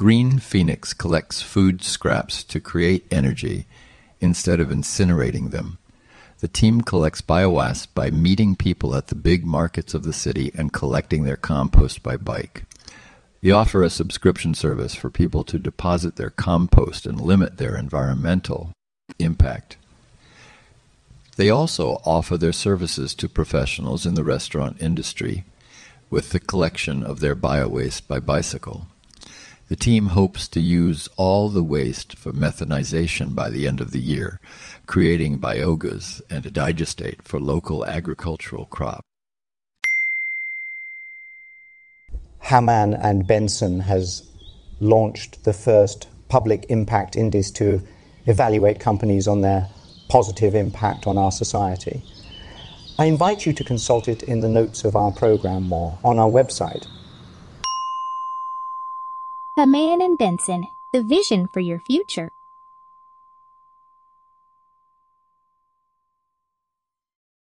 Green Phoenix collects food scraps to create energy instead of incinerating them. The team collects biowaste by meeting people at the big markets of the city and collecting their compost by bike. They offer a subscription service for people to deposit their compost and limit their environmental impact. They also offer their services to professionals in the restaurant industry with the collection of their biowaste by bicycle. The team hopes to use all the waste for methanization by the end of the year, creating biogas and a digestate for local agricultural crops. Hamann and Benson has launched the first public impact index to evaluate companies on their positive impact on our society. I invite you to consult it in the notes of our program or on our website. Hamann and Benson, the vision for your future.